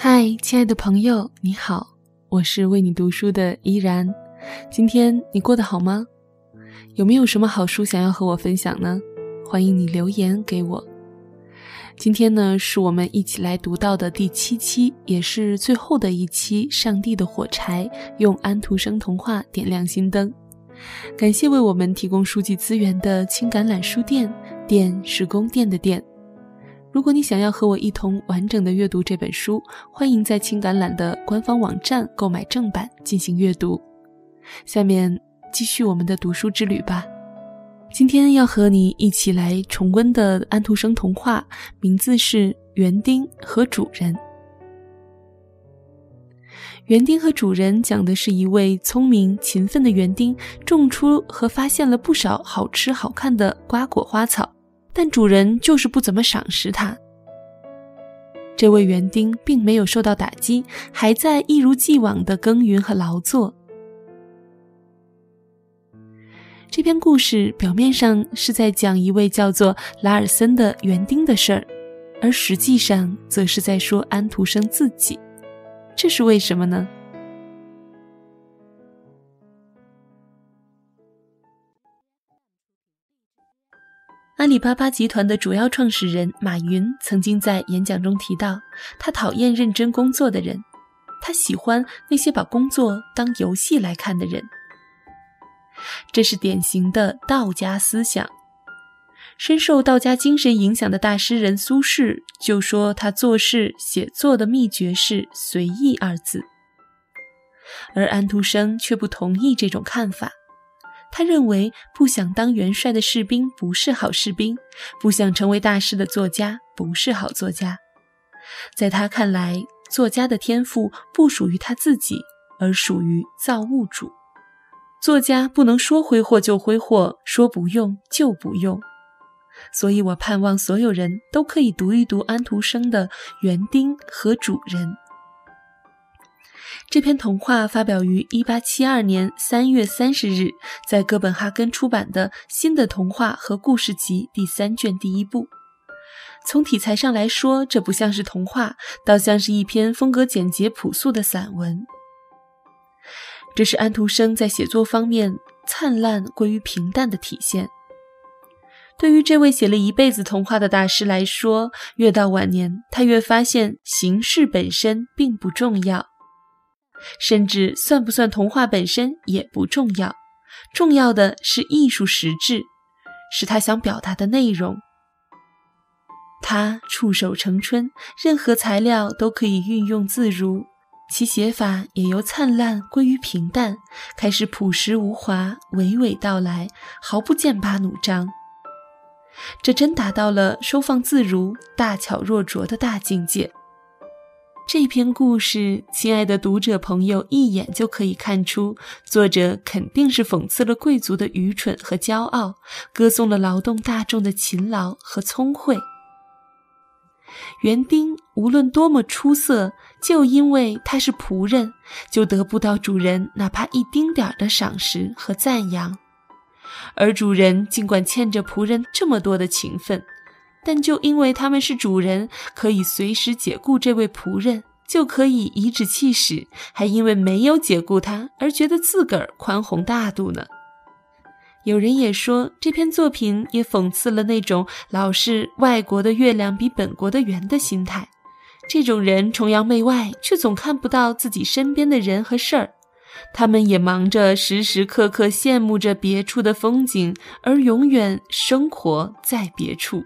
嗨，亲爱的朋友，你好，我是为你读书的依然。今天你过得好吗？有没有什么好书想要和我分享呢？欢迎你留言给我。今天呢，是我们一起来读到的第七期，也是最后的一期《上帝的火柴》，用安徒生童话点亮心灯。感谢为我们提供书籍资源的青橄榄书店，店是宫殿的店。如果你想要和我一同完整的阅读这本书，欢迎在青橄榄的官方网站购买正版进行阅读。下面继续我们的读书之旅吧。今天要和你一起来重温的安徒生童话，名字是《园丁和主人》。园丁和主人讲的是一位聪明勤奋的园丁，种出和发现了不少好吃好看的瓜果花草。但主人就是不怎么赏识他。这位园丁并没有受到打击，还在一如既往的耕耘和劳作。这篇故事表面上是在讲一位叫做拉尔森的园丁的事儿，而实际上则是在说安徒生自己。这是为什么呢？阿里巴巴集团的主要创始人马云曾经在演讲中提到，他讨厌认真工作的人，他喜欢那些把工作当游戏来看的人。这是典型的道家思想。深受道家精神影响的大诗人苏轼就说，他做事写作的秘诀是“随意”二字。而安徒生却不同意这种看法。他认为，不想当元帅的士兵不是好士兵，不想成为大师的作家不是好作家。在他看来，作家的天赋不属于他自己，而属于造物主。作家不能说挥霍就挥霍，说不用就不用。所以我盼望所有人都可以读一读安徒生的《园丁和主人》。这篇童话发表于1872年3月30日，在哥本哈根出版的《新的童话和故事集》第三卷第一部。从题材上来说，这不像是童话，倒像是一篇风格简洁朴素的散文。这是安徒生在写作方面灿烂归于平淡的体现。对于这位写了一辈子童话的大师来说，越到晚年，他越发现形式本身并不重要。甚至算不算童话本身也不重要，重要的是艺术实质，是他想表达的内容。他触手成春，任何材料都可以运用自如，其写法也由灿烂归于平淡，开始朴实无华，娓娓道来，毫不剑拔弩张。这真达到了收放自如、大巧若拙的大境界。这篇故事，亲爱的读者朋友，一眼就可以看出，作者肯定是讽刺了贵族的愚蠢和骄傲，歌颂了劳动大众的勤劳和聪慧。园丁无论多么出色，就因为他是仆人，就得不到主人哪怕一丁点儿的赏识和赞扬；而主人尽管欠着仆人这么多的情分。但就因为他们是主人，可以随时解雇这位仆人，就可以颐指气使，还因为没有解雇他而觉得自个儿宽宏大度呢。有人也说，这篇作品也讽刺了那种老是外国的月亮比本国的圆的心态。这种人崇洋媚外，却总看不到自己身边的人和事儿。他们也忙着时时刻刻羡慕着别处的风景，而永远生活在别处。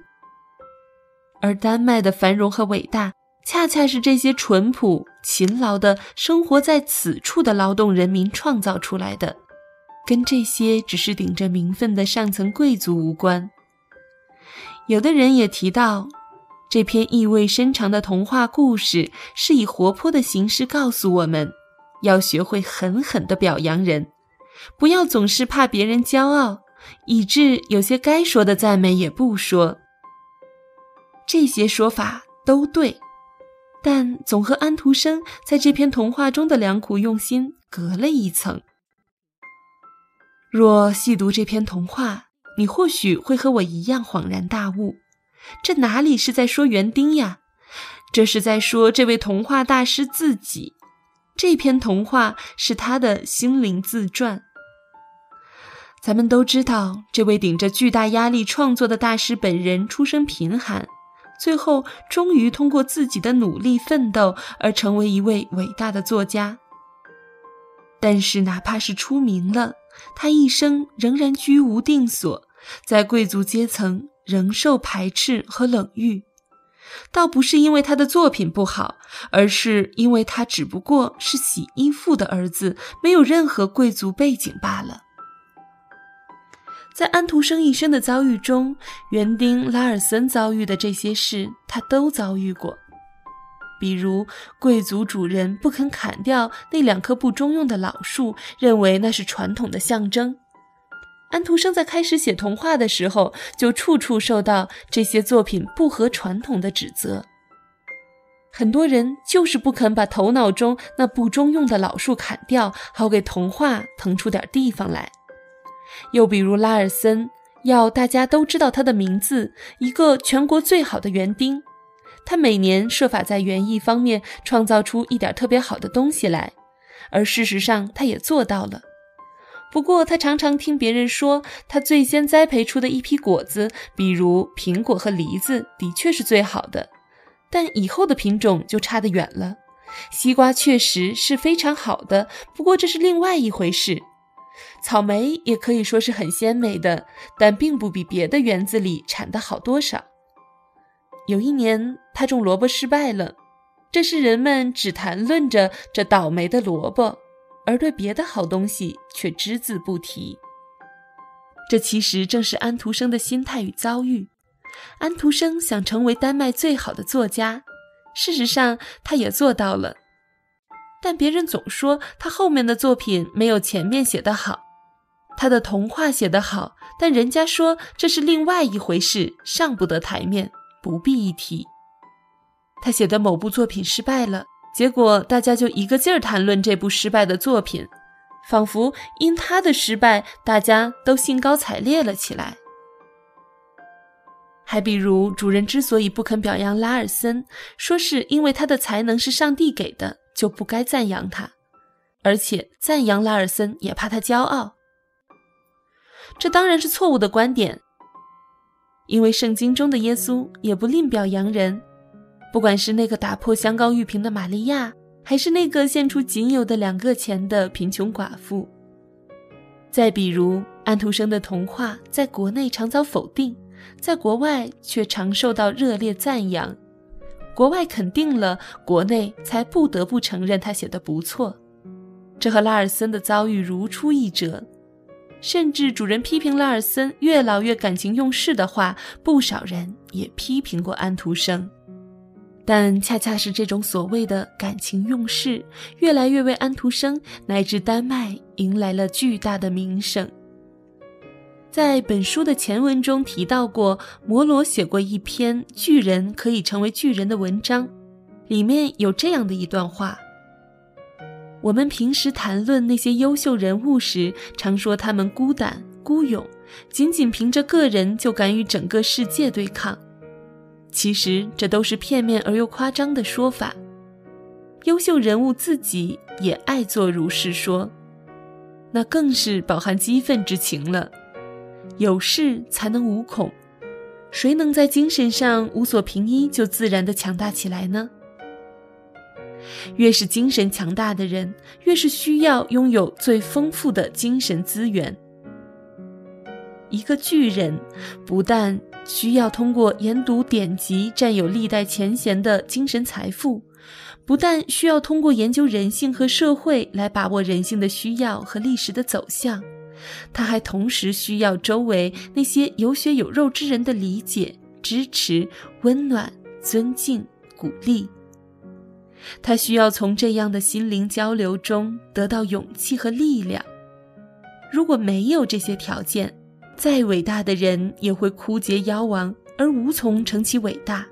而丹麦的繁荣和伟大，恰恰是这些淳朴、勤劳的生活在此处的劳动人民创造出来的，跟这些只是顶着名分的上层贵族无关。有的人也提到，这篇意味深长的童话故事是以活泼的形式告诉我们，要学会狠狠地表扬人，不要总是怕别人骄傲，以致有些该说的赞美也不说。这些说法都对，但总和安徒生在这篇童话中的良苦用心隔了一层。若细读这篇童话，你或许会和我一样恍然大悟：这哪里是在说园丁呀？这是在说这位童话大师自己。这篇童话是他的心灵自传。咱们都知道，这位顶着巨大压力创作的大师本人出身贫寒，最后终于通过自己的努力奋斗而成为一位伟大的作家。但是，哪怕是出名了，他一生仍然居无定所，在贵族阶层仍受排斥和冷遇。倒不是因为他的作品不好，而是因为他只不过是洗衣妇的儿子，没有任何贵族背景罢了。在安徒生一生的遭遇中，园丁拉尔森遭遇的这些事，他都遭遇过。比如，贵族主人不肯砍掉那两棵不中用的老树，认为那是传统的象征。安徒生在开始写童话的时候，就处处受到这些作品不合传统的指责。很多人就是不肯把头脑中那不中用的老树砍掉，好给童话腾出点地方来。又比如拉尔森要大家都知道他的名字，一个全国最好的园丁，他每年设法在园艺方面创造出一点特别好的东西来，而事实上他也做到了。不过，他常常听别人说，他最先栽培出的一批果子，比如苹果和梨子，的确是最好的。但以后的品种就差得远了。西瓜确实是非常好的，不过这是另外一回事。草莓也可以说是很鲜美的，但并不比别的园子里产的好多少。有一年，他种萝卜失败了，这是人们只谈论着这倒霉的萝卜。而对别的好东西却只字不提，这其实正是安徒生的心态与遭遇。安徒生想成为丹麦最好的作家，事实上他也做到了。但别人总说他后面的作品没有前面写得好，他的童话写得好，但人家说这是另外一回事，上不得台面，不必一提。他写的某部作品失败了。结果大家就一个劲儿谈论这部失败的作品，仿佛因他的失败，大家都兴高采烈了起来。还比如，主人之所以不肯表扬拉尔森，说是因为他的才能是上帝给的，就不该赞扬他，而且赞扬拉尔森也怕他骄傲。这当然是错误的观点，因为圣经中的耶稣也不吝表扬人。不管是那个打破香膏玉瓶的玛利亚，还是那个献出仅有的两个钱的贫穷寡妇，再比如安徒生的童话，在国内常遭否定，在国外却常受到热烈赞扬。国外肯定了，国内才不得不承认他写的不错。这和拉尔森的遭遇如出一辙。甚至主人批评拉尔森越老越感情用事的话，不少人也批评过安徒生。但恰恰是这种所谓的感情用事，越来越为安徒生乃至丹麦迎来了巨大的名声。在本书的前文中提到过，摩罗写过一篇巨人可以成为巨人的文章，里面有这样的一段话：我们平时谈论那些优秀人物时，常说他们孤胆孤勇，仅仅凭着个人就敢与整个世界对抗。其实这都是片面而又夸张的说法。优秀人物自己也爱做如是说，那更是饱含激愤之情了。有事才能无恐，谁能在精神上无所凭依就自然的强大起来呢？越是精神强大的人，越是需要拥有最丰富的精神资源。一个巨人，不但需要通过研读典籍占有历代前贤的精神财富，不但需要通过研究人性和社会来把握人性的需要和历史的走向，他还同时需要周围那些有血有肉之人的理解、支持、温暖、尊敬、鼓励。他需要从这样的心灵交流中得到勇气和力量。如果没有这些条件，再伟大的人也会枯竭夭亡，而无从成其伟大。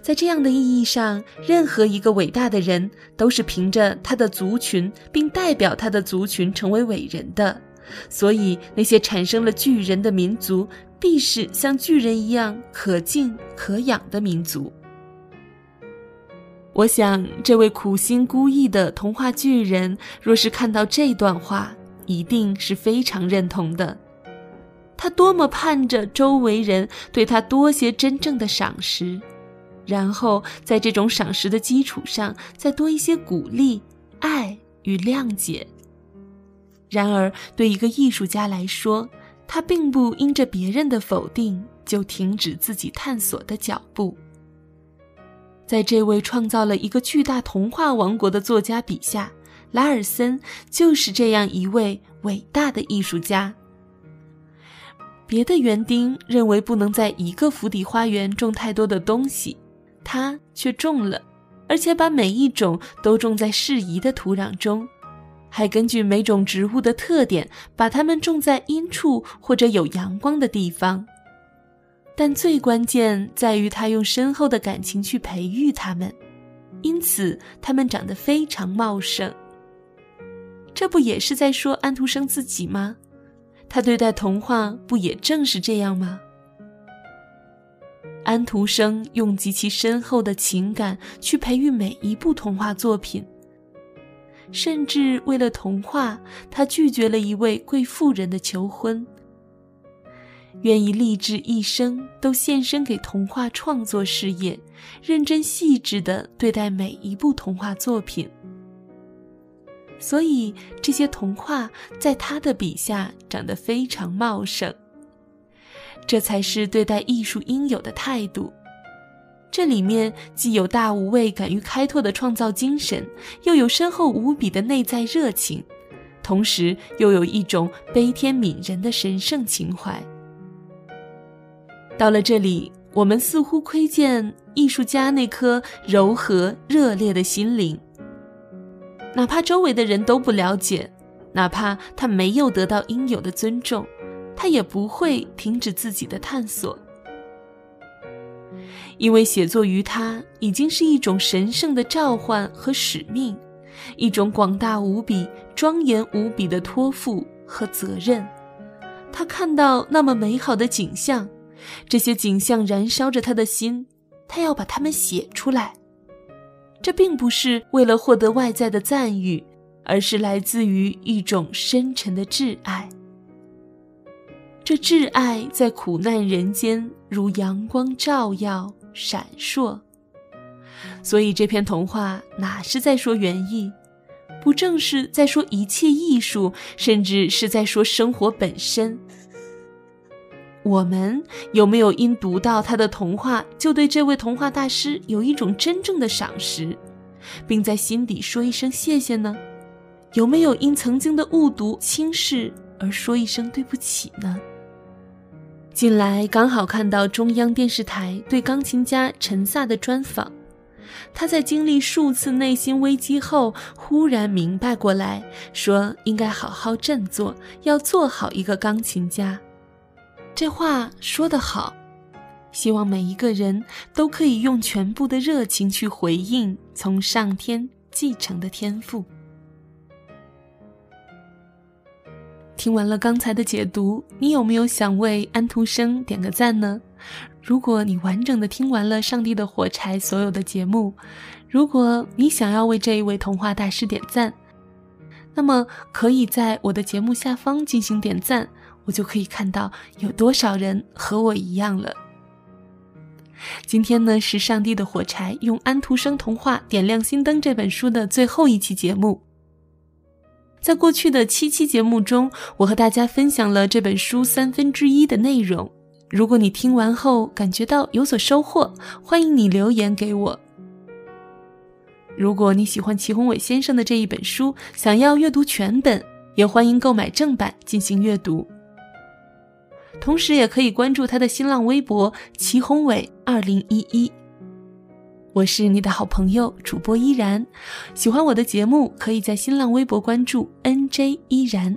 在这样的意义上，任何一个伟大的人都是凭着他的族群，并代表他的族群成为伟人的。所以，那些产生了巨人的民族，必是像巨人一样可敬可仰的民族。我想，这位苦心孤诣的童话巨人，若是看到这段话，一定是非常认同的。他多么盼着周围人对他多些真正的赏识，然后在这种赏识的基础上，再多一些鼓励、爱与谅解。然而，对一个艺术家来说，他并不因着别人的否定就停止自己探索的脚步。在这位创造了一个巨大童话王国的作家笔下，拉尔森就是这样一位伟大的艺术家。别的园丁认为不能在一个府邸花园种太多的东西，他却种了，而且把每一种都种在适宜的土壤中，还根据每种植物的特点，把它们种在阴处或者有阳光的地方。但最关键在于他用深厚的感情去培育它们，因此它们长得非常茂盛。这不也是在说安徒生自己吗？他对待童话不也正是这样吗？安徒生用极其深厚的情感去培育每一部童话作品，甚至为了童话，他拒绝了一位贵妇人的求婚。愿意立志一生都献身给童话创作事业，认真细致地对待每一部童话作品。所以这些童话在他的笔下长得非常茂盛。这才是对待艺术应有的态度。这里面既有大无畏、敢于开拓的创造精神，又有深厚无比的内在热情，同时又有一种悲天悯人的神圣情怀。到了这里，我们似乎窥见艺术家那颗柔和热烈的心灵。哪怕周围的人都不了解，哪怕他没有得到应有的尊重，他也不会停止自己的探索。因为写作于他已经是一种神圣的召唤和使命，一种广大无比、庄严无比的托付和责任。他看到那么美好的景象。这些景象燃烧着他的心，他要把它们写出来。这并不是为了获得外在的赞誉，而是来自于一种深沉的挚爱。这挚爱在苦难人间如阳光照耀、闪烁。所以这篇童话哪是在说园艺，不正是在说一切艺术，甚至是在说生活本身？我们有没有因读到他的童话，就对这位童话大师有一种真正的赏识，并在心底说一声谢谢呢？有没有因曾经的误读轻视而说一声对不起呢？近来刚好看到中央电视台对钢琴家陈萨的专访，他在经历数次内心危机后，忽然明白过来，说应该好好振作，要做好一个钢琴家。这话说得好，希望每一个人都可以用全部的热情去回应从上天继承的天赋。听完了刚才的解读，你有没有想为安徒生点个赞呢？如果你完整的听完了《上帝的火柴》所有的节目，如果你想要为这一位童话大师点赞，那么可以在我的节目下方进行点赞。我就可以看到有多少人和我一样了。今天呢是《上帝的火柴》用安徒生童话点亮心灯这本书的最后一期节目。在过去的七期节目中，我和大家分享了这本书三分之一的内容。如果你听完后感觉到有所收获，欢迎你留言给我。如果你喜欢祁宏伟先生的这一本书，想要阅读全本，也欢迎购买正版进行阅读。同时，也可以关注他的新浪微博“祁宏伟二零一一”。我是你的好朋友主播依然，喜欢我的节目，可以在新浪微博关注 “nj 依然”，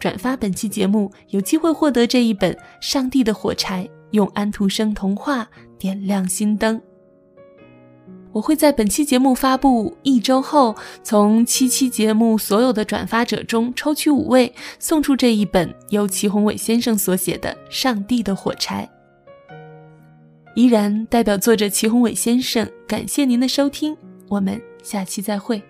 转发本期节目，有机会获得这一本《上帝的火柴》，用安徒生童话点亮心灯。我会在本期节目发布一周后，从七期节目所有的转发者中抽取五位，送出这一本由祁宏伟先生所写的《上帝的火柴》。依然代表作者祁宏伟先生，感谢您的收听，我们下期再会。